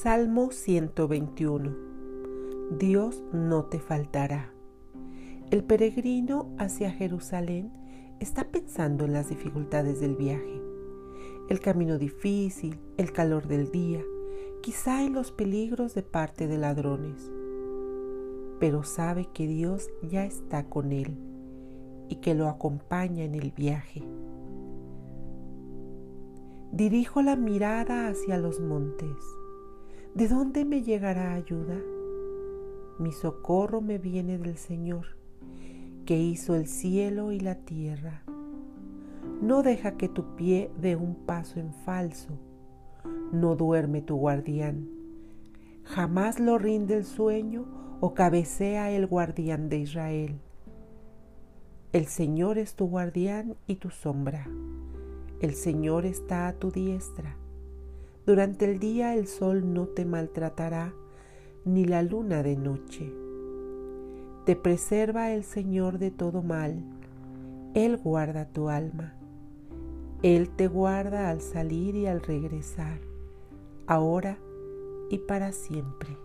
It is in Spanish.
Salmo 121 Dios no te faltará. El peregrino hacia Jerusalén está pensando en las dificultades del viaje, el camino difícil, el calor del día, quizá en los peligros de parte de ladrones, pero sabe que Dios ya está con él y que lo acompaña en el viaje. Dirijo la mirada hacia los montes ¿De dónde me llegará ayuda? Mi socorro me viene del Señor, que hizo el cielo y la tierra. No deja que tu pie dé un paso en falso. No duerme tu guardián. Jamás lo rinde el sueño o cabecea el guardián de Israel. El Señor es tu guardián y tu sombra. El Señor está a tu diestra durante el día el sol no te maltratará, ni la luna de noche. Te preserva el Señor de todo mal. Él guarda tu alma. Él te guarda al salir y al regresar, ahora y para siempre.